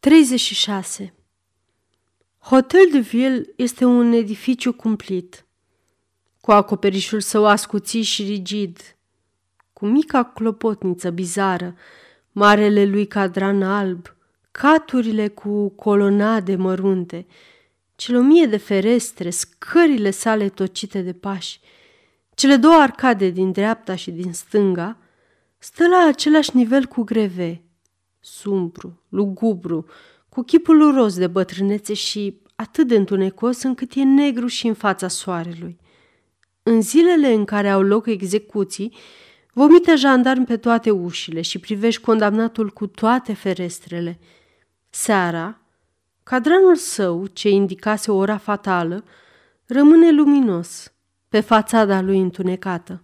36. Hotel de Ville este un edificiu cumplit, cu acoperișul său ascuțit și rigid, cu mica clopotniță bizară, marele lui cadran alb, caturile cu colonade mărunte, cele o mie de ferestre, scările sale tocite de pași, cele două arcade din dreapta și din stânga, stă la același nivel cu greve, sumbru, lugubru, cu chipul roz de bătrânețe și atât de întunecos încât e negru și în fața soarelui. În zilele în care au loc execuții, vomită jandarmi pe toate ușile și privești condamnatul cu toate ferestrele. Seara, cadranul său, ce indicase ora fatală, rămâne luminos pe fațada lui întunecată.